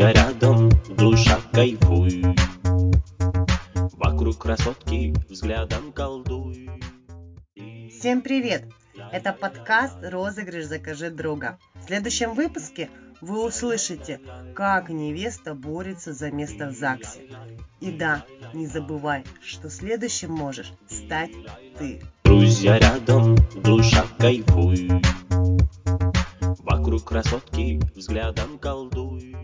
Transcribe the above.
я рядом, душа кайфуй. Вокруг красотки взглядом колдуй. Всем привет! Это подкаст «Розыгрыш Закажи друга». В следующем выпуске вы услышите, как невеста борется за место в ЗАГСе. И да, не забывай, что следующим можешь стать ты. Друзья рядом, душа кайфуй. Вокруг красотки взглядом колдуй.